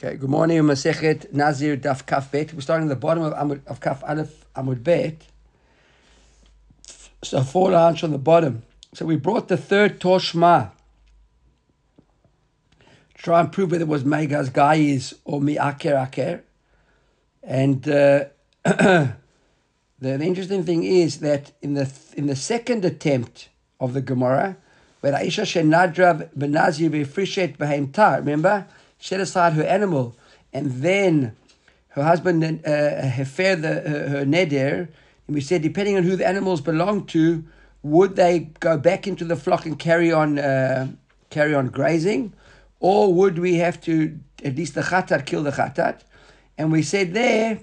Okay, good morning, Masechet Nazir Daf Kaf Bet. We're starting at the bottom of, Amud, of Kaf Aleph Amud Bet. So four lines from the bottom. So we brought the third Toshma. Try and prove whether it was Megas Gaiz or Mi'aker Aker. And uh, the, the interesting thing is that in the in the second attempt of the Gemara, where Aisha Shenadra Benazir Befrishet Behem remember? Set aside her animal, and then her husband uh, hefer the her, her neder, and we said depending on who the animals belong to, would they go back into the flock and carry on uh, carry on grazing, or would we have to at least the khatat kill the khatat? And we said there.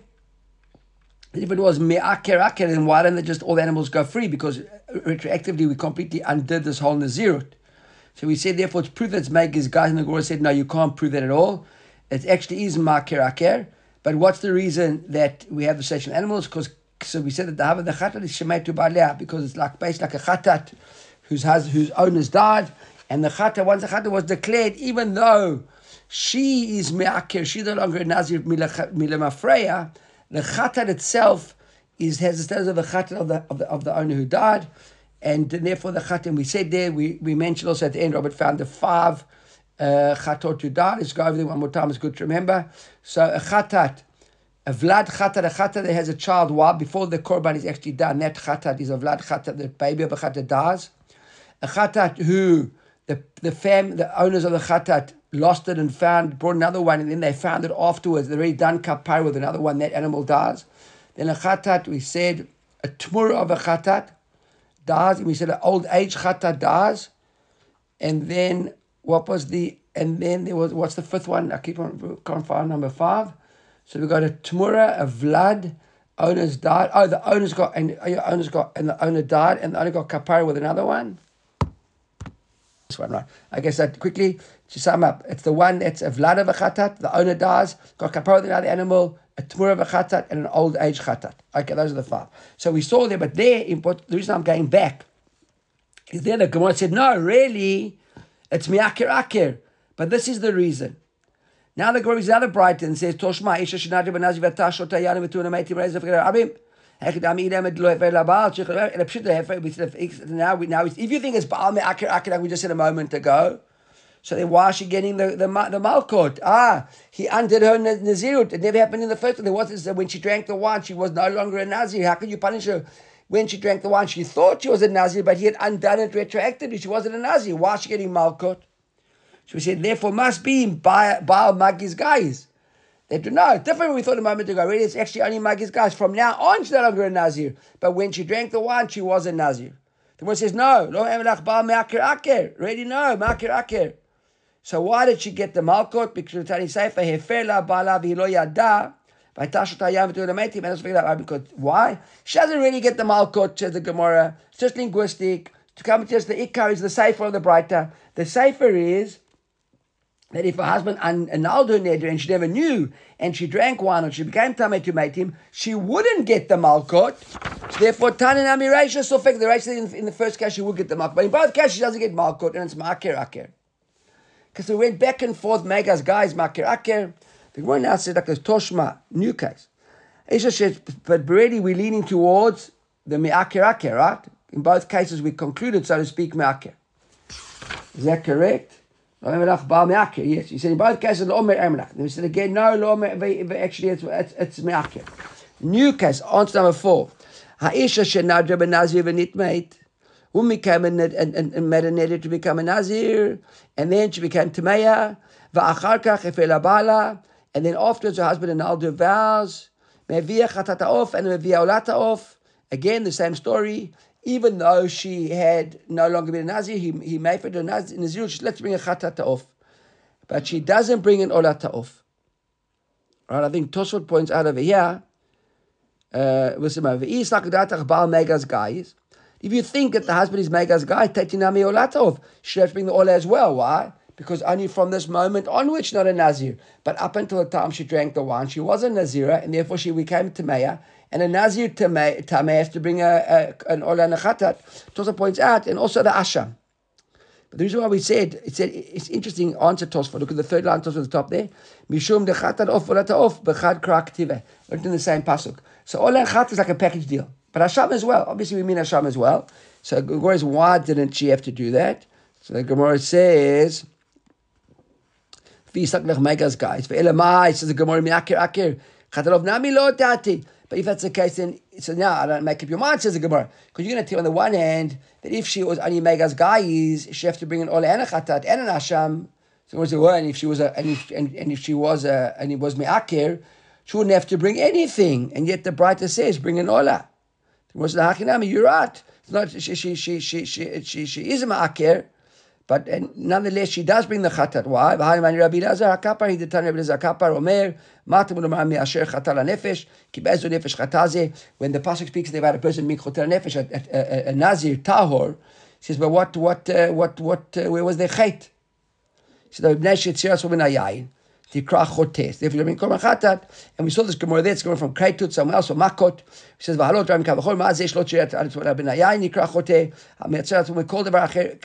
If it was me'aker aker, then why don't they just all the animals go free? Because retroactively we completely undid this whole nazirut. So we said, therefore, it's proof that it's Megas Gaiz, and the Gemara said, no, you can't prove that at all. It actually is Makir Aker. But what's the reason that we have the section animals? Because so we said that the Hava the Khatat is Shemetu Balea, because it's like based like a Khatat whose has whose owners died, and the Khatat, once the Khatat was declared, even though she is Me'akir, she's no longer a Nazir Milamafreya, the Khatat itself is has the status of the Khatat of the, of the, of the owner who died and therefore the chatim we said there we, we mentioned also at the end Robert found the five uh, chatot to. Let's go over there one more time. It's good to remember. So a chatat, a vlad chatat, a chatat that has a child while before the korban is actually done. That chatat is a vlad chatat. The baby of a chatat dies. A chatat who the the fam the owners of the chatat lost it and found brought another one and then they found it afterwards. They're already done kapar with another one. That animal dies. Then a chatat we said a tmur of a chatat dies, and we said old age chata dies, and then what was the and then there was what's the fifth one? I keep on can't find number five. So we got a Tamura, a Vlad, owners died. Oh, the owners got and your oh, owners got and the owner died, and the owner got kapara with another one. This one, right? I guess that quickly to sum up, it's the one that's a Vlad of a chatat, the owner dies, got kapara with another animal, a Tmur of a chatat and an old age chatat. Okay, those are the five. So we saw there, but there, the reason I'm going back is there the Gemara said, no, really, it's mi'akir akir. But this is the reason. Now the Gemara is another bright and says, Toshma, Isha Shinadri Banazi Vatash Otayana Vituna Meitim Reza Abim. Now, we, now, if you think it's Baal Me'akir Akir, like we just said a moment ago, so then why is she getting the, the, the? Ah, he undid her Nazirut. It never happened in the first one. There was when she drank the wine, she was no longer a Nazir. How can you punish her? When she drank the wine, she thought she was a Nazir, but he had undone it retroactively. She wasn't a Nazir. Why is she getting Malkot? So we said, therefore, must be Baal Magi's guys. They do no different. We thought a moment ago. Really, it's actually only Magi's guys. From now on, she's no longer a Nazir. But when she drank the wine, she was a Nazir. The one says, no, lo Baal Makir Aker. Really, no, Makir Aker. So why did she get the Malkot? Because Tani Seifa Hefela Bala Vilo Yada. Why? She doesn't really get the Malkot, says the Gemara. It's just linguistic. To come us, the Ikar is the Sefer of the brighter. The Sefer is that if her husband annulled her neder and she never knew, and she drank wine and she became tamei to mate him, she wouldn't get the malkot. Therefore, Tanin Amiresha Sofek, the Reisha in, in the first case she would get the malkot, but in both cases she doesn't get malkot, and it's makir akir because we went back and forth, Megas Gaiz, Makir Aker. The one now said like Toshma, new case. Isha said, but already we're leaning towards the Me'aker Aker, right? In both cases we concluded, so to speak, Me'aker. Is that correct? Yes, he said in both cases, Lo'omer Emelach. Then we said again, no, Lo'omer, actually it's, it's, it's Me'aker. New case, answer number four. Ha'isha shenadra ben nazir v'nitmeit who became and, and, and neder to become a Nazir, and then she became Tameya, va'achar bala, and then afterwards her husband annulled her vows, me'aviyah chatata off, and me'aviyah olata off, again the same story, even though she had no longer been a Nazir, he, he made her a Nazir, Nazir she let's bring a chatata off. But she doesn't bring an olata off. Right, I think Tosfot points out over here, uh, guys. If you think that the husband is Megas guy, Tetinami Olatov, she has to bring the Ola as well. Why? Because only from this moment onwards, not a Nazir. But up until the time she drank the wine, she was a Nazira, and therefore she became Tameya. And a Nazir Tameh has to bring a, a, an Ola and a. Tosa points out, and also the Asham. But the reason why we said, it said, it's interesting answer Tosfot. Look at the third line Tosfot at the top there. Mishum dechatat off off bechad kraktive. Written in the same pasuk. So all chat is like a package deal. But Asham as well. Obviously we mean Asham as well. So Gemara is, why didn't she have to do that? So the Gemara says, megas gaiz. Says the Gemara, akir. Dati. But if that's the case, then so now I don't make up your mind, says the Gemara. Because you're going to tell on the one hand that if she was only Megas Gaiz, she have to bring an Ola and a Chatat and an Asham. So what's the word? And if she was a, and if, and, and if she was a, and it was Me'akir, she wouldn't have to bring anything. And yet the brighter says, bring an Ola. Was the Hakinami, you're right. It's not, she, she, she, she, she, she, she is a Me'akir. But and nonetheless, she does bring the chatat. Why? Behind Rabbi Lazar hakapar, he did Rabbi Lazar hakapar, omer, matam ulamar mi asher chatal nefesh, ki bezu nefesh chataze. When the pasuk speaks about a person being chotel nefesh, a, a, a, a nazir, tahor, he says, but what, what, uh, what, what, uh, where was the chait? He said, Tikra chotes. Therefore, you korban chatat, and we saw this gemara there. It's coming from Kreitut, somewhere else, from Makot. He says, "V'halot ram kavachol ma'azeh shlo tzirat al tzvara ben ayayin nikra chote." Ha'metzerat we call the acher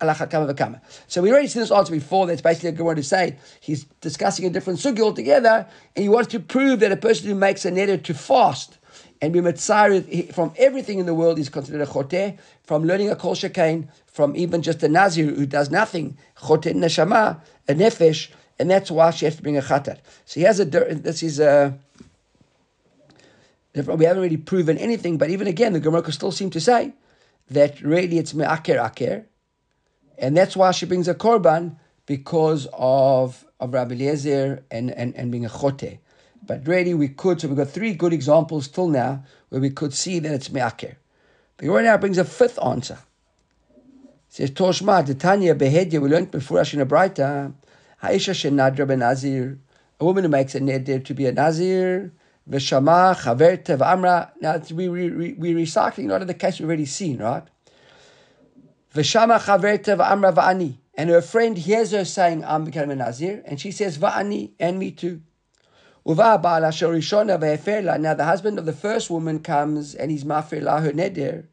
alachat kama v'kama. So we already seen this answer before. That's basically a gemara to say he's discussing a different sugi altogether, and he wants to prove that a person who makes a neder to fast and be mitzayir from everything in the world is considered a chote, from learning a kol shekain, from even just a nazir who does nothing, chote neshama, a nefesh, and that's why she has to bring a chatat. So he has a. This is a. We haven't really proven anything, but even again, the Gemara still seem to say that really it's me'aker aker, and that's why she brings a korban because of of Rabbi Eliezer and, and, and being a chote. But really, we could. So we've got three good examples till now where we could see that it's me'aker. The Gemara now brings a fifth answer. It says Toshma, Tanya Behedya. We learned before Ashina Braita Haisha shenadra benazir, a woman who makes a neder to be a nazir, v'shama chaverta v'amra. Now we we we recycling not in the case we've already seen, right? V'shama chaverta v'amra v'ani, and her friend hears her saying, "I'm becoming a nazir," and she says, "V'ani," and me too. Uva ba'ala shorishona ve'eferla. Now the husband of the first woman comes and he's mafir her neder.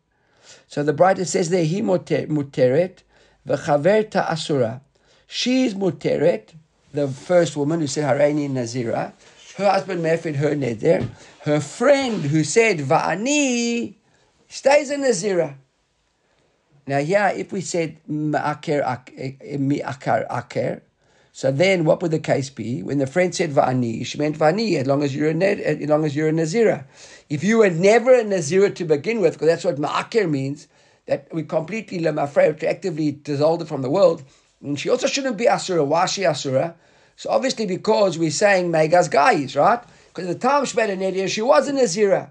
So the bride says there, he muteret v'chaverta asura. She's muteret, the first woman who said Hareini Nazira. Her husband mefid her neder. Her friend who said Va'ani stays a Nazira. Now here, if we said Ma'aker eh, Mi'akar Aker, so then what would the case be? When the friend said Va'ani, she meant Va'ani, as long as you're a, ned, as long as you're a Nazira. If you were never a Nazira to begin with, because that's what Ma'aker means, that we completely, Lamafre, actively dissolved it from the world, and she also shouldn't be Asura. Why is she Asura? So obviously because we're saying Megas Gaiz, right? Because at the time she made a Nadir, she was a Nazira.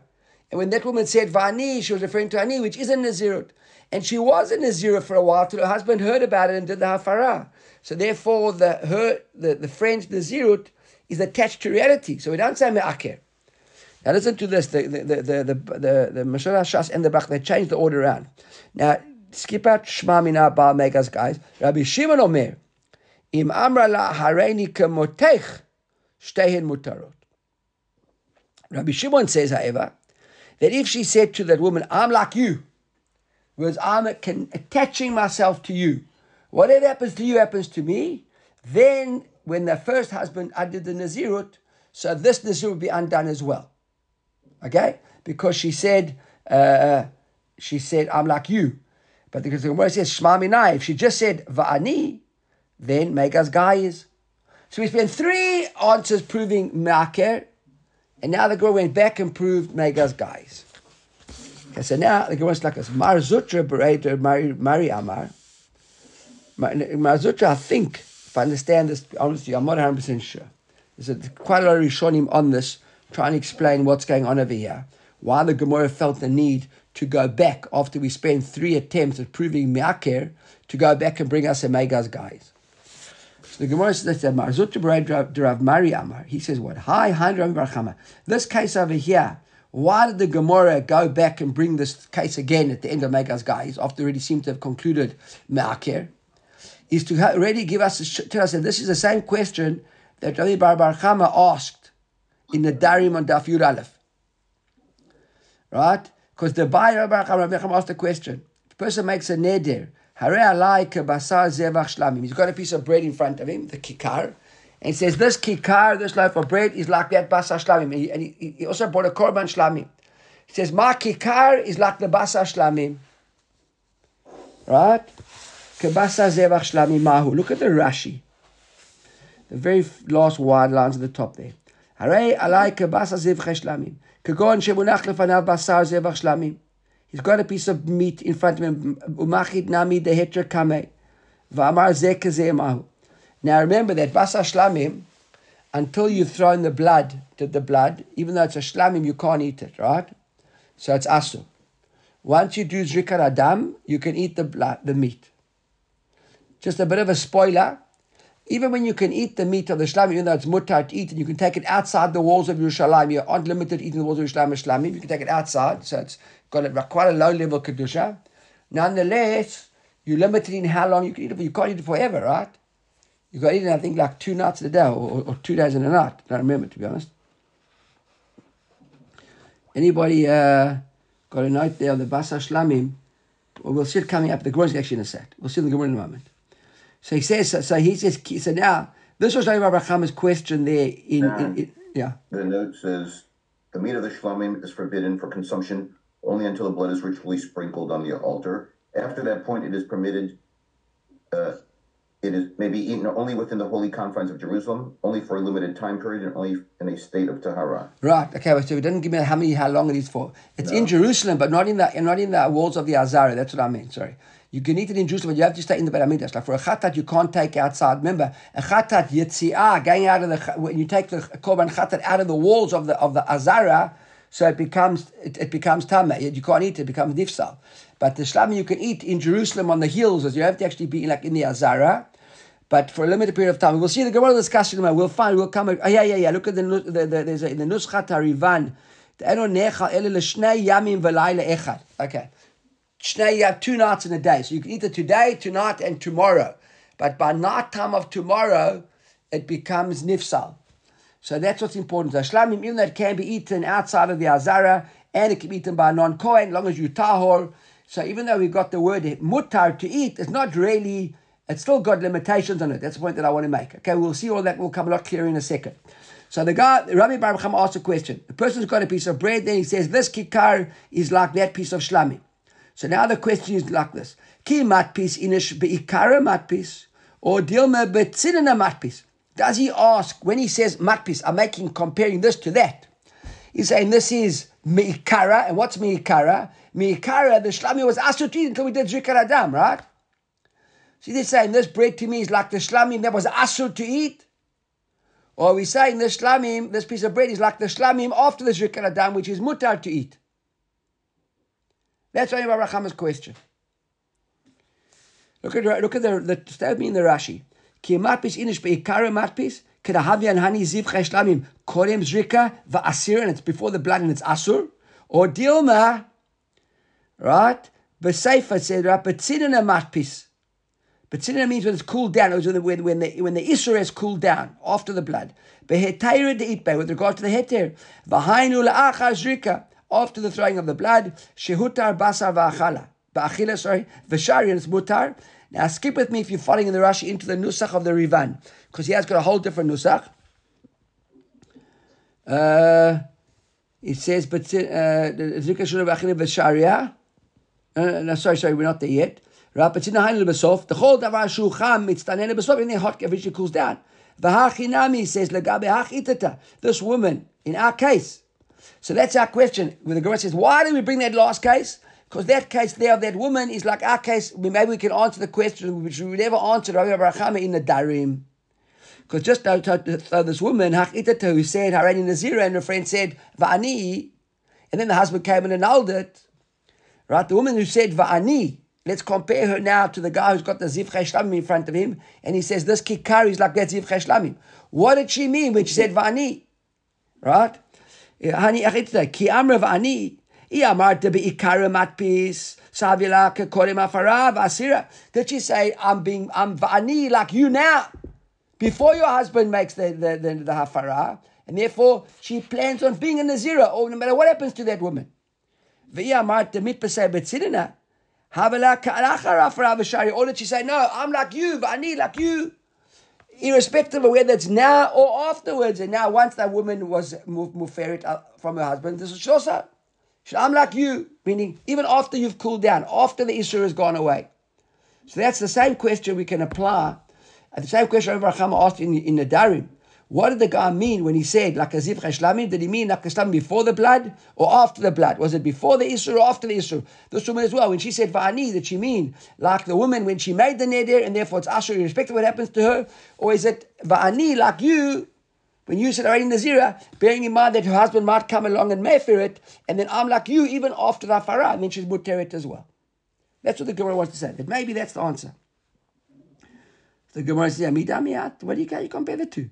And when that woman said Vani, she was referring to Ani, which is a Nazirut. And she was a Nazira for a while till her husband heard about it and did the Hafara. So therefore the her the, the friend's Nazirut is attached to reality. So we don't say Me'aker. Now listen to this, the the the the the, the, the Shas and the Bach, they changed the order around. Now skip out Shema Megas Gaiz. Rabbi Shimon Omer, Im Amra la Hareini Kemotech, Shtehen Mutarot. Rabbi Shimon says, however, that if she said to that woman, I'm like you, whereas I'm attaching myself to you, whatever happens to you happens to me, then when the first husband undid the Nazirut, so this Nazir would be undone as well. Okay? Because she said, uh, she said, I'm like you. But because the Gemara says Shema Minai, if she just said Va'ani, then Megas Gaiz. So we spent three answers proving Ma'aker, and now the Gemara went back and proved Megas Gaiz. Okay, so now the Gemara is like this: Mar Zutra Bereder Mari Amar. Mar Zutra, I think, if I understand this honestly, I'm not 100 percent sure. There's quite a lot of Rishonim on this, trying to explain what's going on over here. Why the Gemara felt the need to go back after we spent three attempts at proving Me'aker, to go back and bring us a Megas Gaiz. So the Gemara says that Mar Zutra Berei Mari Amar, he says what? Hi, Barchama. This case over here, why did the Gemara go back and bring this case again at the end of Megas Gaiz after already seemed to have concluded Me'aker? Is to already give us, tell us that this is the same question that Rabbi Bar Barchama asked in Nedarim on Daf Yud Aleph. Right? Because the buyer Rabbi asked the question: a person makes a neder Hare alai basar zevach shlamim. He's got a piece of bread in front of him, the kikar, and he says, this kikar, this loaf of bread, is like that basar shlamim. And he, and he, he also brought a korban shlamim. He says, my kikar is like the basar shlamim. Right? Kebasa zevach shlamim mahu. Look at the Rashi. The very last wide lines at the top there. Hare alai kebasa zevach shlamim. Kagon shemunach lefanav basar zevach shlamim. He's got a piece of meat in front of him. Umachid nami dehetra kame. V'amar zeh mahu. Now remember that basa shlamim, until you've thrown the blood to the blood, even though it's a shlamim, you can't eat it, right? So it's asu. Once you do zrikar adam, you can eat the blood, the meat. Just a bit of a spoiler. Even when you can eat the meat of the shlamim, even though it's mutar to eat, and you can take it outside the walls of Yerushalayim, you're unlimited eating the walls of Yerushalayim shlamim, you can take it outside, so it's got a, quite a low level kedusha. Nonetheless, you're limited in how long you can eat it, you can't eat it forever, right? You got it, I think, like two nights a day or, or two days in a night. I don't remember, to be honest. Anybody uh, got a note there on the Basa Shlamim? Well, we'll see it coming up. The Gemara is actually in a set. We'll see the Gemara in a moment. So he says, so, he says, so now, this was Rabbi Hama's question there in, in, in, yeah. The note says, the meat of the shlamim is forbidden for consumption only until the blood is ritually sprinkled on the altar. After that point, it is permitted. Uh, it is maybe eaten only within the holy confines of Jerusalem, only for a limited time period, and only in a state of tahara. Right. Okay. So it doesn't give me how many, how long it is for. It's no. in Jerusalem, but not in the not in the walls of the Azara. That's what I mean. Sorry. You can eat it in Jerusalem, but you have to stay in the Beit Hamikdash. Like for a chatat, you can't take outside. Remember, a chatat yitziah, going out of the when you take the korban chatat out of the walls of the of the Azara so it becomes it, it becomes tama. You can't eat it; it becomes nifsal. But the shlamim you can eat in Jerusalem on the hills, as you have to actually be like in the Azara. But for a limited period of time, we'll see the Gemara discussion. We'll find. We'll come. Oh, yeah, yeah, yeah. Look at the, the, the there's a, the Nuschat Harivan. Okay. You have two nights in a day. So you can eat it today, tonight, and tomorrow. But by night time of tomorrow, it becomes nifsal. So that's what's important. Shlamim, even it can be eaten outside of the azara, and it can be eaten by non-kohen, as long as you tahor. So even though we got the word mutar to eat, it's not really, it's still got limitations on it. That's the point that I want to make. Okay, we'll see all that will come a lot clearer in a second. So the guy, Rabbi Baruch asked a question. The person's got a piece of bread, then he says, this kikar is like that piece of shlamim. So now the question is like this. Ki matpis inish beikara matpis, or dilma betzinina matpis. Does he ask when he says matpis? I'm making comparing this to that. He's saying this is miikara, and what's miikara? Miikara, the shlami was asked to eat until we did zrikar adam, right? See, they're saying this bread to me is like the shlamim that was asur to eat. Or we're saying the shlamim, this piece of bread is like the shlamim after the shirkan adam, which is mutar to eat. That's Rabbi Rahama's question. Look at look at the the statement in the Rashi. Ki matpis inish beikara matpis kedahavian hani ziv cheshlamim korem zrika va'asir and it's before the blood and it's asur or dilma, right? B'seifa said in a matpis marpis. Betzidina means when it's cooled down, it was when the, when the, when the Isra is cooled down, after the blood. With regard to the heter. Vahainu la'achar zrika, after the throwing of the blood. Shehutar basar va'achala. Ba'achila, sorry. V'shari, it's mutar. Now skip with me if you're following in the Rashi into the Nusach of the Rivan, because he has got a whole different Nusach. Uh, it says, but uh, uh, no, sorry, sorry, we're not there yet. The whole davar shucham mitztanen besov in the hot eventually cools down. V'hachinami says legabe hach itata. This woman, in our case. So that's our question. When the Gemara says, why did we bring that last case? Because that case there of that woman is like our case. Maybe we can answer the question which we never answered Rabbi Abraham in Nedarim. Because just though, though this woman, Hachitata, who said Harani Nazira, and her friend said Va'ani, and then the husband came and annulled it. Right? The woman who said Va'ani, let's compare her now to the guy who's got the Ziv Shlamim in front of him, and he says this Kikari is like that Ziv Shlamim. What did she mean when she said Vani? Right? Eh, hani Achitata, Ki Amra Va'ani. Did she say, I'm being, I'm Vani like you now? Before your husband makes the, the, the, the and therefore she plans on being a Nazira, or no matter what happens to that woman. Or did she say, no, I'm like you, but I need like you? Irrespective of whether it's now or afterwards. And now, once that woman was muferet uh, from her husband, this is shosa. I'm like you, meaning even after you've cooled down, after the issue has gone away. So that's the same question we can apply. The same question Chama asked in, in Nedarim. What did the guy mean when he said like as if Shlamim? Did he mean like Shlamim before the blood or after the blood? Was it before the Isur or after the Isur? This woman as well, when she said Va'ani, did she mean like the woman when she made the neder and therefore it's Asher irrespective of what happens to her? Or is it Va'ani like you when you said already Nazira, bearing in mind that her husband might come along and mayfair it, and then I'm like you even after the Farah, and then she's Muteret as well. That's what the Gemara wants to say. That maybe that's the answer. The Gemara says, Amidamiyat, what do you, you compare the two?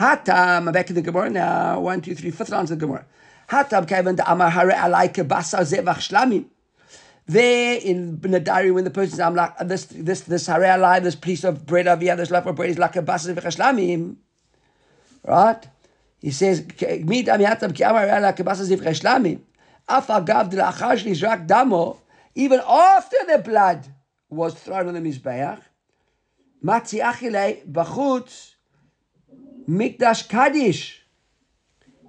Hatam, back in the Gemara now, one, two, three, fifth round of the Gemara. Hatam kaven the Amar Hare Alaika Basar Zevach Shlamim. There in Nadari, when the person says, I'm like, this, this, this Hare Alai, this piece of bread of yeah, this loaf of bread is like a Basar Zevach Shlamim. Right? He says, Midam Yatam Ki Amar Alaika Basar Zevach Shlamim. Afa Gav de Lachar Shli Damo. Even after the blood was thrown on the Mizbeach, Matzi Achile Bachutz Mikdash Kaddish.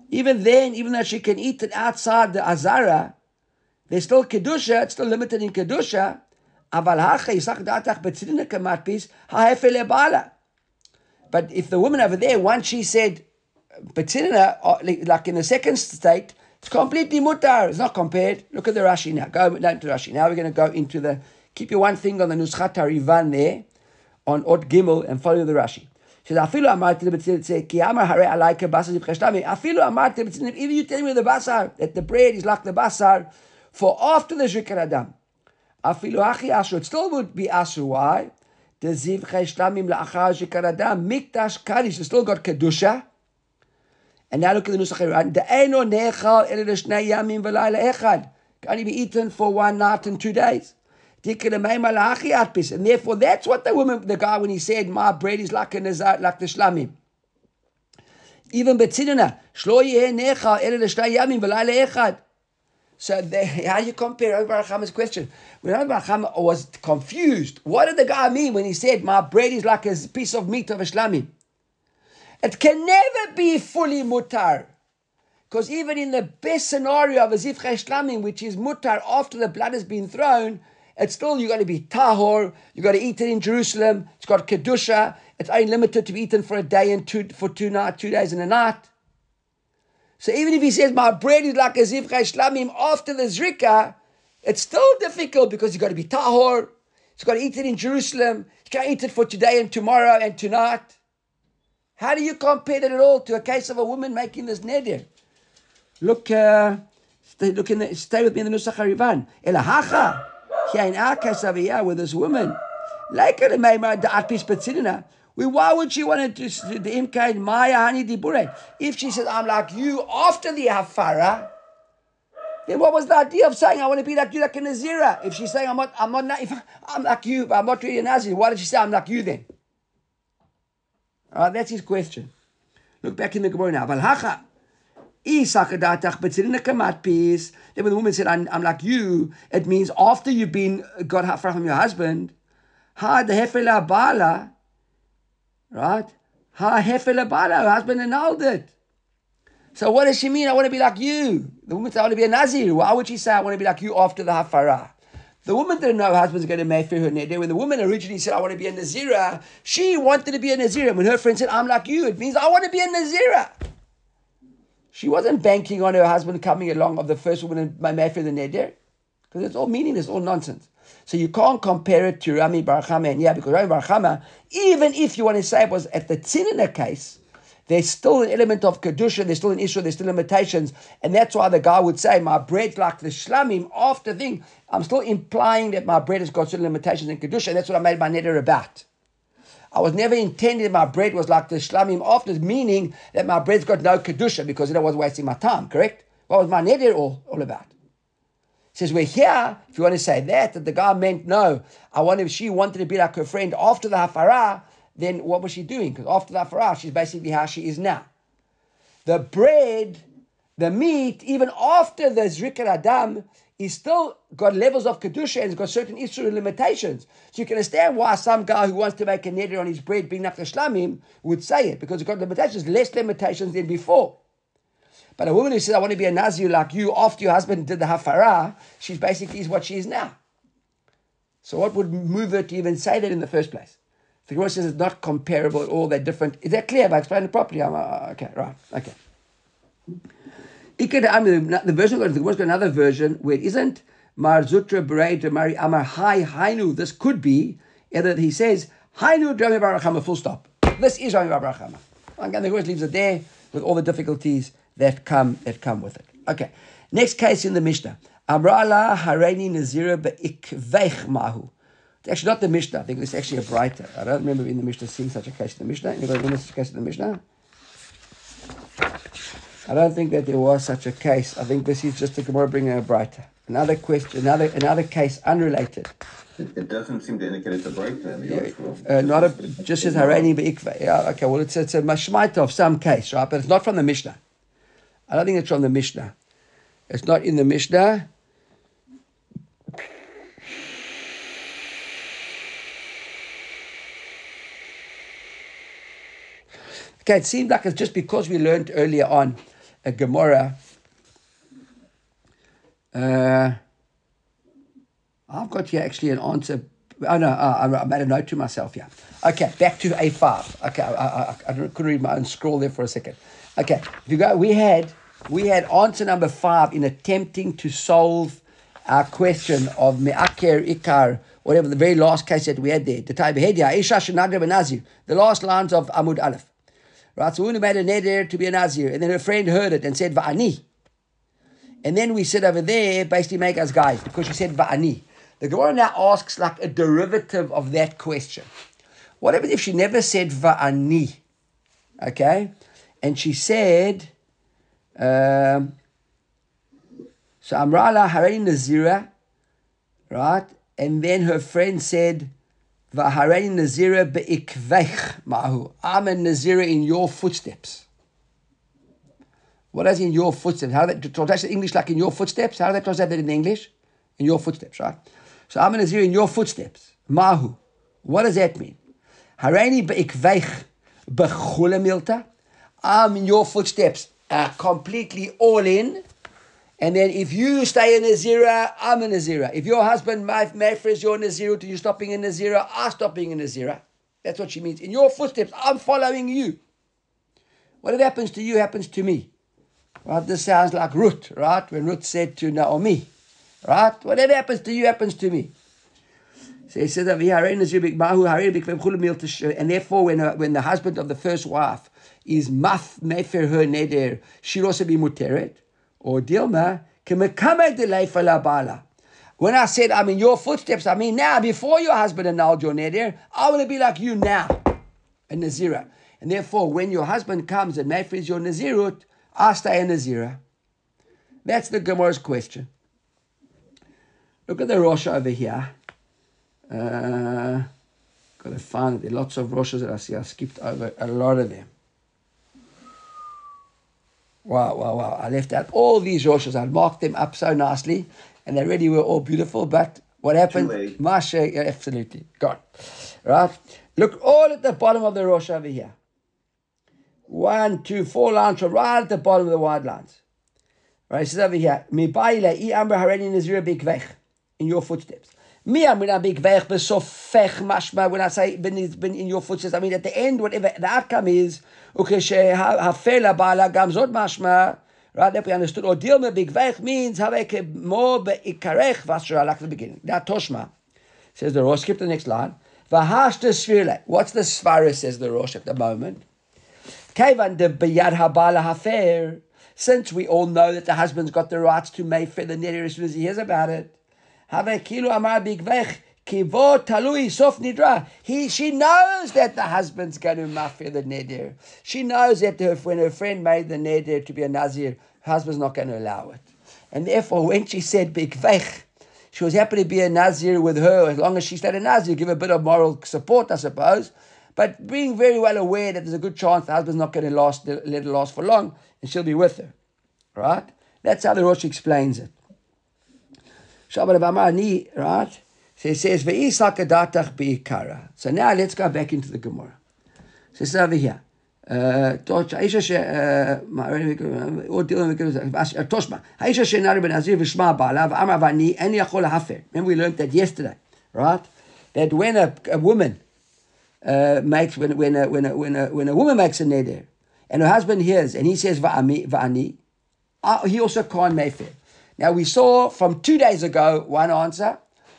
Even then, even though she can eat it outside the Azara, there's still Kedusha, it's still limited in Kedusha. But if the woman over there, once she said Betzidina, uh, like in the second state, it's completely mutar. It's not compared. Look at the Rashi now. Go down to Rashi. Now we're going to go into the. Keep your one thing on the Nuschat Rivan there, on Ot Gimel, and follow the Rashi שזה אפילו אמרתי לבצלצל, כי אמר הרי עליי כבשר זבחי שלמי, אפילו אמרתי לבצלצל, if you tell me the basar, that the bread is like the basar, for after the zikr adam, אפילו הכי אסור, it still would be אסור, why? the זבחי שלמים לאחר זikr adam, מקדש קדיש, it still got kedusha, and now look at the נוסח הרעיון, דאינו נאכל אלא לשני ימים ולילה אחד, can only be eaten for one night and two days. And therefore, that's what the woman, the guy, when he said, "My bread is like a nazar, like the shlamim." Even betzidina, shlo necha yamim echad. So how you compare Rabbi Chama's question? When Rabbi Chama was confused, what did the guy mean when he said, "My bread is like a piece of meat of a shlamim"? It can never be fully mutar. Because even in the best scenario of a zivche shlamim, which is mutar after the blood has been thrown, it's still, you got to be tahor, you got to eat it in Jerusalem, it's got kedusha, it's only limited to be eaten for a day and two, for two night, two days and a night. So even if he says, my bread is like a zivchai shlamim after the zrika, it's still difficult because you got to be tahor, you got to eat it in Jerusalem, you can't eat it for today and tomorrow and tonight. How do you compare that at all to a case of a woman making this neder? Look, uh, stay, look in the, stay with me in the Nusach Harivan. Elahacha in our case over here with this woman, Patzidina, why would she want to do the imkain Maya Hani Dibure? If she says, I'm like you after the Hafara, then what was the idea of saying I want to be like you like a Nazira? If she's saying I'm not, I'm not, if I'm like you, but I'm not really a Nazir, why did she say I'm like you then? All right, that's his question. Look back in the Gemara now. Then when the woman said, I'm, I'm like you, it means after you've been uh, got hafra from your husband, ha the bala, right? Ha hefela bala, her husband annulled it. So what does she mean? I want to be like you. The woman said, I want to be a Nazir. Why would she say, I want to be like you after the hafara? The woman didn't know her husband's going to marry her neder. When the woman originally said, I want to be a Nazira, she wanted to be a Nazira. When her friend said, I'm like you, it means I want to be a Nazira. She wasn't banking on her husband coming along of the first woman in Mefer the Neder. Because it's all meaningless, all nonsense. So you can't compare it to Rami Barachama and yeah, because Rami Barachama, even if you want to say it was at the Tzidina case, there's still an element of Kedusha, there's still an issue, there's still limitations. And that's why the guy would say, my bread's like the shlamim after thing. I'm still implying that my bread has got certain limitations in Kedusha, and that's what I made my neder about. I was never intended my bread was like the shlamim after, meaning that my bread's got no kedusha because it was wasting my time. Correct? What was my neder all, all about? He says we're here. If you want to say that, that the guy meant no. I wonder if she wanted to be like her friend after the hafara. Then what was she doing? Because after the hafara, she's basically how she is now. The bread the meat, even after the Zrikar Adam, is still got levels of Kedusha and has got certain Isra limitations. So you can understand why some guy who wants to make a neder on his bread, being after Shlamim, would say it, because it's got limitations, less limitations than before. But a woman who says, I want to be a Nazir like you after your husband did the Hafara, she's basically is what she is now. So what would move her to even say that in the first place? The Gemara says it's not comparable at all, they're different. Is that clear? Have I explained it properly? I'm, uh, okay, right, okay. The version the Gemara's got another version where it isn't Mar Zutra Berei Mari Amar Hai Hainu. This could be either he says Hainu Rami Barachama full stop. This is Rami Barachama. Again, the Gemara leaves it there with all the difficulties that come that come with it. Okay. Next case in the Mishnah. Amrala Hareini Nazira Be'ikvech Mahu. It's actually not the Mishnah. I think it's actually a brighter. I don't remember in the Mishnah seeing such a case in the Mishnah. Anybody remember such a case in the Mishnah? I don't think that there was such a case. I think this is just a Gemara bringing a brighter. Another question, another another case unrelated. It, it doesn't seem to indicate it's a brighter. Yeah, uh, not a just as Harani Be'ikve. Yeah, okay. Well, it's it's a mashmaita of some case, right? But it's not from the Mishnah. I don't think it's from the Mishnah. It's not in the Mishnah. Okay, it seemed like it's just because we learned earlier on a Gemara. Uh, I've got here actually an answer. Oh no, uh, I made a note to myself. Yeah. Okay, back to A five. Okay, I, I, I, couldn't read my own scroll there for a second. Okay, if you go, we had we had answer number five in attempting to solve our question of me'aker ikar, whatever the very last case that we had there. The the last lines of Amud Aleph. Right? So made a neder to be a Nazir, and then her friend heard it and said, Va'ani. And then we sit over there, basically make us guys, because she said Va'ani. The Gemara now asks like a derivative of that question. What happens if she never said Va'ani? Okay? And she said, um, so Amrala Harei Nazira, right? And then her friend said, V'harei nazira be'ikvech ma'hu. I'm a nazira in your footsteps. What is in your footsteps? How do that translate English like in your footsteps? How do they translate that in English? In your footsteps, right? So I'm a nazira in your footsteps. Mahu. What does that mean? Hareini be'ikvech bechule milta. I'm in your footsteps, uh, completely all in. And then if you stay in Nazira, I'm in Nazira. If your husband mafres your Nazira to you stopping in Nazira, I stop being a Nazira. That's what she means. In your footsteps, I'm following you. Whatever happens to you happens to me. Right? This sounds like Ruth, right? When Ruth said to Naomi, right? Whatever happens to you happens to me. So he said that and therefore when, uh, when the husband of the first wife is maf mefer her neder, she'll also be muteret or Dilma, when I said I'm in your footsteps, I mean now, before your husband annulled your neder, I want to be like you now, a Nazira. And therefore, when your husband comes and mafries your Nazirut, I stay a Nazira. That's the Gemara's question. Look at the Rosh over here. Uh, got to find it. There are lots of Roshes that I see. I skipped over a lot of them. Wow, wow, wow. I left out all these Roshas. I marked them up so nicely, and they really were all beautiful. But what happened? Masha, yeah, absolutely. Gone. Right? Look all at the bottom of the Rosh over here. One, two, four lines right at the bottom of the wide lines. Right? It says over here, in your footsteps. Mia minabik so besofech mashma. When I say been in your footsteps, I mean at the end, whatever the outcome is, ukeshe hafela ba'ala gamzot mashma. Right, that we understood. Or deal me big veich means more mo be'ikarech vasra like the beginning. That toshma says the Rosh. Skip the next line. V'hashta svirle. What's the svara? Says the Rosh at the moment. Kevan de biyad habala hafer. Since we all know that the husband's got the rights to mayfair the neder as soon as he hears about it. He, she knows that the husband's going to mafia the neder. She knows that her, when her friend made the neder to be a nazir, her husband's not going to allow it. And therefore, when she said bigvech, she was happy to be a nazir with her as long as she stayed a nazir, give a bit of moral support, I suppose. But being very well aware that there's a good chance the husband's not going to last, let it last for long, and she'll be with her. Right? That's how the Rosh explains it. Right? So it says, Ve'islakadatach bi'ikara. So now let's go back into the Gemara. So it's over here. Remember we learned that yesterday, right? That when a, a woman uh, makes when when a, when a, when a, when a woman makes a neder, and her husband hears and he says va'ani, uh, he also can't make it. Now we saw from two days ago one answer,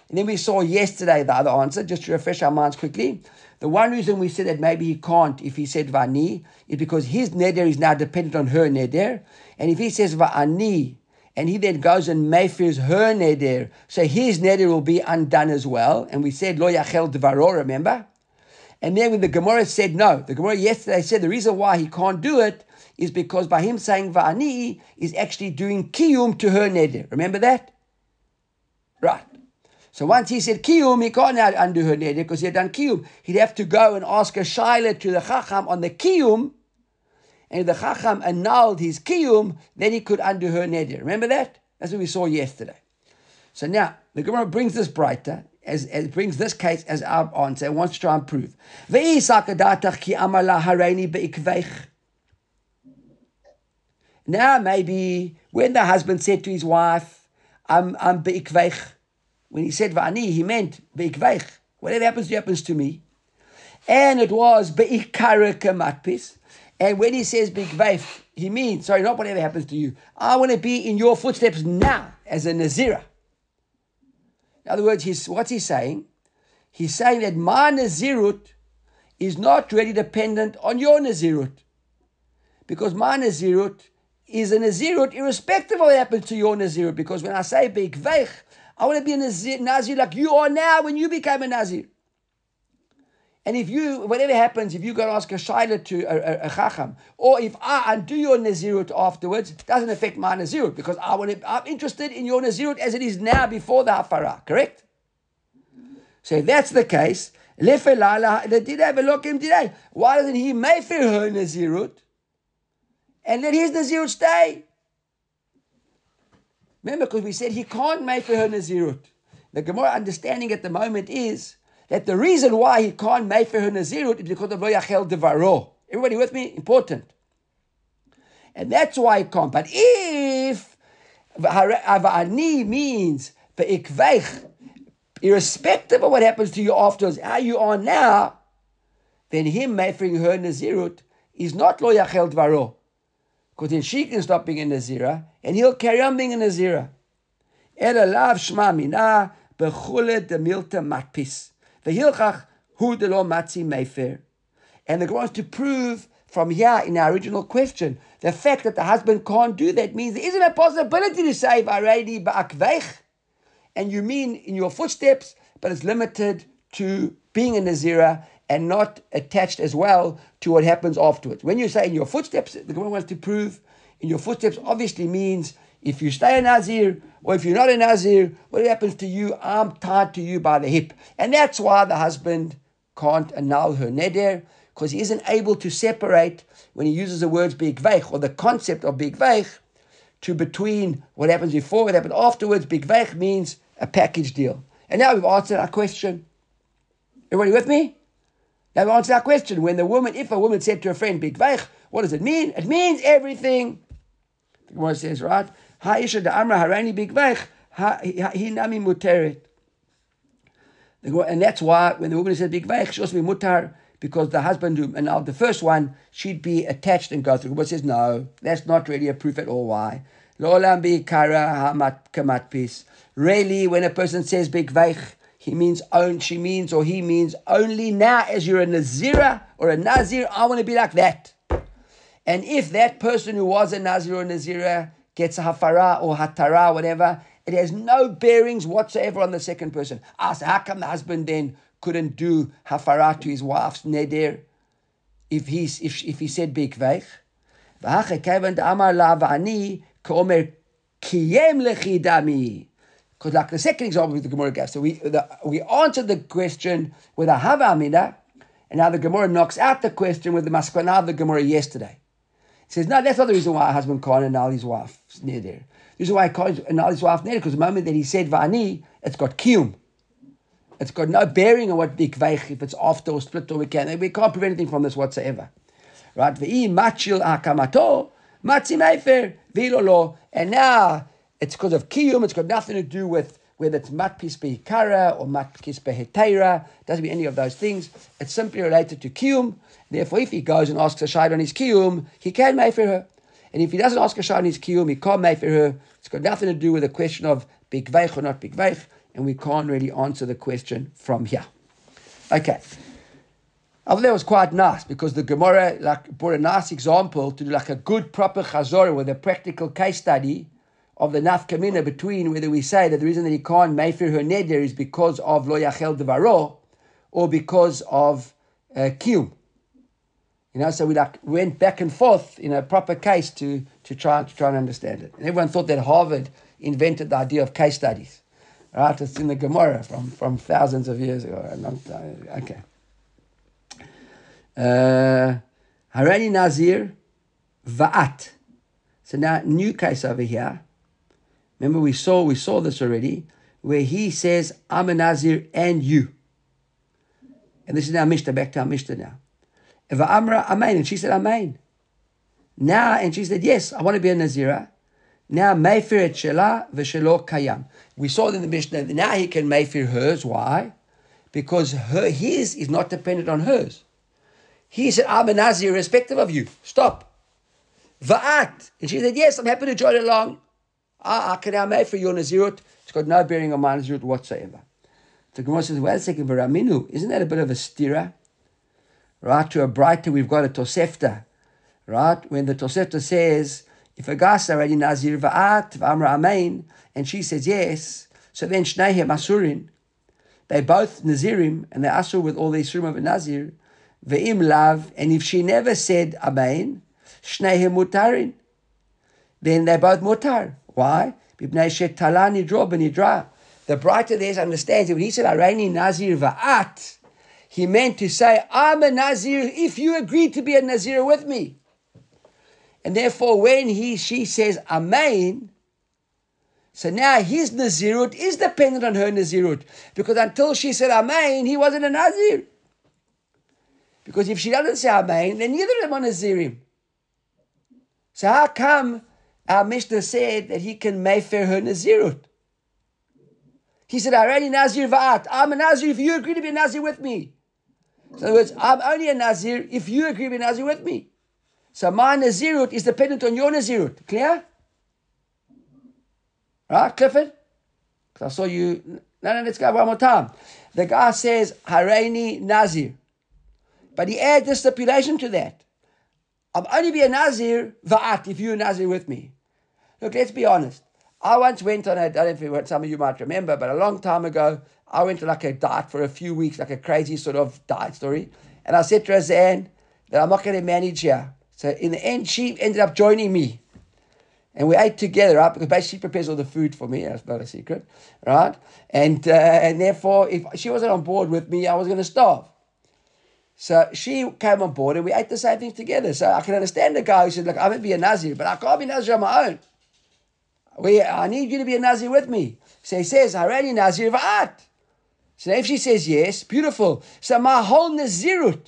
and then we saw yesterday the other answer, just to refresh our minds quickly. The one reason we said that maybe he can't if he said vani is because his neder is now dependent on her neder. And if he says va'ani, and he then goes and mayfears her neder, so his neder will be undone as well. And we said lo yachel devaro, remember? And then when the Gemara said no, the Gemara yesterday said the reason why he can't do it is because by him saying va'ani is actually doing kiyum to her neder. Remember that? Right. So once he said kiyum, he can't undo her neder because he had done kiyum. He'd have to go and ask a shaila to the chacham on the kiyum, and if the chacham annulled his kiyum, then he could undo her neder. Remember that? That's what we saw yesterday. So now the Gemara brings this brighter. As, as brings this case as our answer and wants to try and prove. Now maybe when the husband said to his wife, I'm I'm beikveich, when he said va'ani, he meant be'ikveich. Whatever happens to you happens to me. And it was be'ikara matpis. And when he says be'ikveich, he means, sorry, not whatever happens to you. I want to be in your footsteps now as a Nazira. In other words, he's, what's he saying? He's saying that my Nazirut is not really dependent on your Nazirut. Because my Nazirut is a Nazirut irrespective of what happens to your Nazirut. Because when I say Be'ikveich, I want to be a Nazir, Nazir like you are now when you became a Nazir. And if you, whatever happens, if you go and ask a shaila to a, a, a, chacham, or if I undo your nazirut afterwards, it doesn't affect my nazirut because I want to, I'm interested in your nazirut as it is now before the hafara. Correct? So if that's the case, did have a look him today. Why doesn't he mayfair her nazirut and let his nazirut stay? Remember, because we said he can't make for her Nazirut. The Gemara understanding at the moment is that the reason why he can't make for her Nazirut is because of Lo Yachel Devaro. Everybody with me? Important. And that's why he can't. But if Avani means Ve'ikveich, irrespective of what happens to you afterwards, how you are now, then him making her Nazirut is not Lo Yachel Devaro. Because then she can stop being a Nazira, and he'll carry on being a Nazira. Shma. And the Gemara wants to prove from here in our original question, the fact that the husband can't do that means there isn't a possibility to say already ba'akveich, and you mean in your footsteps, but it's limited to being a Nazira and not attached as well to what happens afterwards. When you say in your footsteps, the Gemara wants to prove in your footsteps obviously means if you stay a Nazir or if you're not a Nazir, what happens to you, I'm tied to you by the hip. And that's why the husband can't annul her neder, because he isn't able to separate when he uses the words big veich or the concept of big veich to between what happens before, what happens afterwards. Big veich means a package deal. And now we've answered our question. Everybody with me? Now answer that question. When the woman, if a woman said to her friend, Big Vaich, what does it mean? It means everything. The Gemara says, right? Ha'isha da amra harani big vaich, hinami muteret. And that's why when the woman said big vaich, she also be mutar, because the husband, and now the first one, she'd be attached and go through. But says, no, that's not really a proof at all. Why? Really, when a person says big vaich, he means own, she means, or he means only now as you're a Nazira or a Nazir, I want to be like that. And if that person who was a Nazir or a Nazira gets a Hafara or Hatara, whatever, it has no bearings whatsoever on the second person. Ask, how come the husband then couldn't do Hafara to his wife's Neder if, he's, if, if he said Bikveich? Amar la v'ani k'omer kiyem. Because like the second example with the Gemara gave, so we the, we answered the question with a Hava Amina, and now the Gemara knocks out the question with the Maskana of the Gemara yesterday. It says, no, that's not the reason why a husband can't annul his wife. there. This is why I can't annul his wife neder, because the moment that he said Vani, it's got kiyum. It's got no bearing on what bikveich, if it's after or split or we can. We can't prevent anything from this whatsoever. Right? Ve'i machil akamato, matzi mefer, vilolo. And now, it's because of kiyum, it's got nothing to do with whether it's matkis behikara or matkis behetera, doesn't mean any of those things. It's simply related to kiyum. Therefore, if he goes and asks a shayla on his kiyum, he can make for her. And if he doesn't ask a shayla on his kiyum, he can't make for her. It's got nothing to do with the question of big veich or not big veich, and we can't really answer the question from here. Okay. I thought that was quite nice because the Gemara like brought a nice example to do like a good proper chazor with a practical case study of the nafkamina between whether we say that the reason that he can't mayfir her neder is because of lo yachel devaro or because of uh, kiyum. You know, so we like went back and forth in a proper case to, to try to try and understand it. And everyone thought that Harvard invented the idea of case studies. Right? It's in the Gemara from, from thousands of years ago. Okay. Uh, Nazir Va'at. So now new case over here. Remember, we saw we saw this already, where he says, "I'm a Nazir and you." And this is now Mishnah. Back to our Mishnah now. Eva Amra Amen, and she said Amen. Now, and she said, "Yes, I want to be a Nazira." Now, Mayfir et Shela v'Shelo Kayam. We saw in the Mishnah now he can Mayfir hers. Why? Because her his is not dependent on hers. He said, "I'm a Nazir, irrespective of you." Stop. Va'at, and she said, "Yes, I'm happy to join along." It's got no bearing on my Nazirut whatsoever. The Gemara says, wait a second, Varaminu, isn't that a bit of a stira? Right, to a braita, we've got a Tosefta. Right, when the Tosefta says, if a guy's already Nazir va'at, v'amra amein, and she says yes, so then Shneihem Asurin, they both Nazirim, and they Asur with all the Isurim of a Nazir, ve'im lav, and if she never said amein, Shneihem Mutarin, then they're both Mutar. Why? The braita there understands that when he said Araini Nazir Va'at, he meant to say, I'm a Nazir if you agree to be a Nazir with me. And therefore, when he she says Amen, so now his Nazirut is dependent on her Nazirut. Because until she said Amen, he wasn't a Nazir. Because if she doesn't say Amen, then neither of them are Nazirim. So how come our Mishnah said that he can mayfair her Nazirut. He said, already Nazir Va'at. I'm a Nazir if you agree to be a Nazir with me. So in other words, I'm only a Nazir if you agree to be a Nazir with me. So my Nazirut is dependent on your Nazirut. Clear? Right, Clifford? Because I saw you. No, no, let's go one more time. The guy says, Hareini Nazir. But he adds the stipulation to that. I'll only be a Nazir, Va'at, if you're a Nazir with me. Look, let's be honest. I once went on a, I don't know if some of you might remember, but a long time ago, I went to like a diet for a few weeks, like a crazy sort of diet story. And I said to Razan that I'm not going to manage here. So in the end, she ended up joining me. And we ate together, right? Because basically she prepares all the food for me. That's not a secret, right? And uh, and therefore, if she wasn't on board with me, I was going to starve. So she came on board and we ate the same thing together. So I can understand the guy who said, look, I'm going to be a Nazir, but I can't be Nazir on my own. We, I need you to be a Nazir with me. So he says, already Nazir va'at. So if she says yes, beautiful. So my whole Nazirut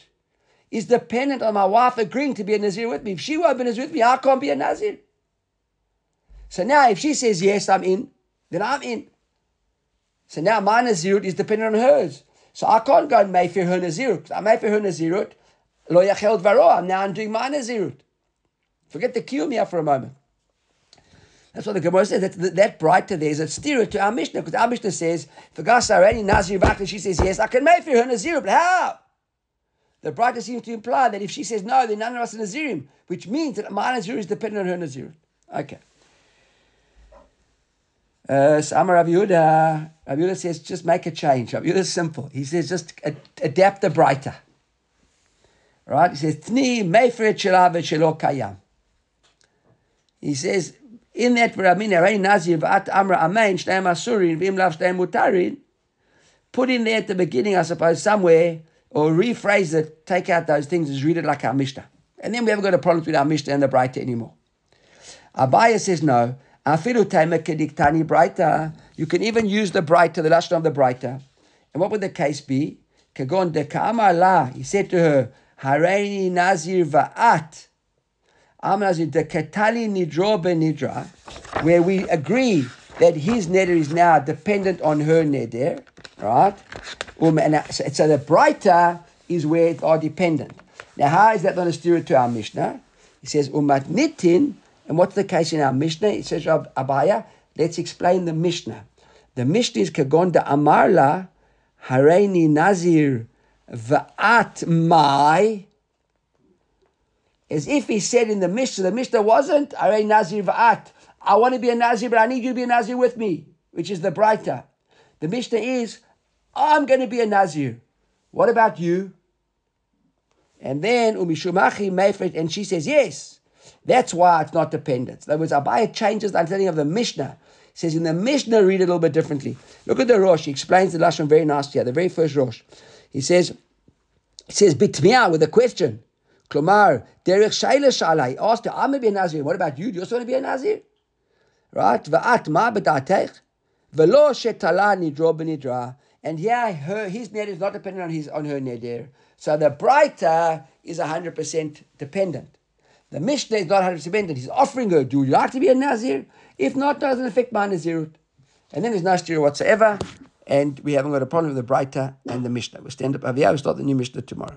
is dependent on my wife agreeing to be a Nazir with me. If she won't be a Nazir with me, I can't be a Nazir. So now if she says yes, I'm in, then I'm in. So now my Nazirut is dependent on hers. So I can't go and Mayfair her Nazirut. I Mayfair her Nazirut. Lo yachel. Now I'm doing my Nazirut. Forget the kiyum here for a moment. That's what the Gemara says. That, that braita there is a steer to our Mishnah. Because our Mishnah says, if a girl already Nazir and she says yes, I can Mayfair her Nazirut. But how? The braita seems to imply that if she says no, then none of us are Nazirim. Which means that my Nazir is dependent on her Nazirut. Okay. Uh, so Rav Yehuda, Yehuda says, just make a change. Rav Yehuda is simple. He says, just ad- adapt the braita. Right? He says, Tni meifret shelo kayam. He says, in that Ramin Rein Nazir V'at Amra Amen Shneim Asurin V'im Lav Shneim Mutarin, put in there at the beginning, I suppose, somewhere, or rephrase it, take out those things, and read it like our Mishnah. And then we haven't got a problem with our Mishnah and the braita anymore. Abaya says no. Afilu tema kediktani braita. You can even use the braita, the lashon of the braita. And what would the case be? Kagon la. He said to her, Hareini nazir va'at. Am nazir nidro where we agree that his neder is now dependent on her neder, right? Um, and so the braita is where it are dependent. Now, how is that going to steer it to our Mishnah? He says, Umat nitin, and what's the case in our Mishnah? It says, Abaya, let's explain the Mishnah. The Mishnah is Kagonda Amarla, Hareini Nazir, Va'at Mai, as if he said in the Mishnah, the Mishnah wasn't Hareini Nazir Va'at. I want to be a Nazir, but I need you to be a Nazir with me, which is the braita. The Mishnah is, I'm going to be a Nazir. What about you? And then Umishumachi Mefret, and she says, yes. That's why it's not dependent. In other words, Abaya changes the understanding of the Mishnah. He says in the Mishnah, read it a little bit differently. Look at the Rosh. He explains the Lashon very nicely here, the very first Rosh. He says, he says, Bitmiya with a question. Klomar, Derech Shaila Shala. He asked her, I'm going to be a Nazir. What about you? Do you also want to be a Nazir? Right? Va'at ma b'datech. Velo shetala nidro b'nidra. And here, her, his net is not dependent on his on her neder. So the braita is 100% dependent. The Mishnah is not 100% dependent. He's offering her, do you like to be a Nazir? If not, doesn't affect my Nazirut. And then there's no Nazir whatsoever. And we haven't got a problem with the braita and the Mishnah. We'll stand up over here. We'll start the new Mishnah tomorrow.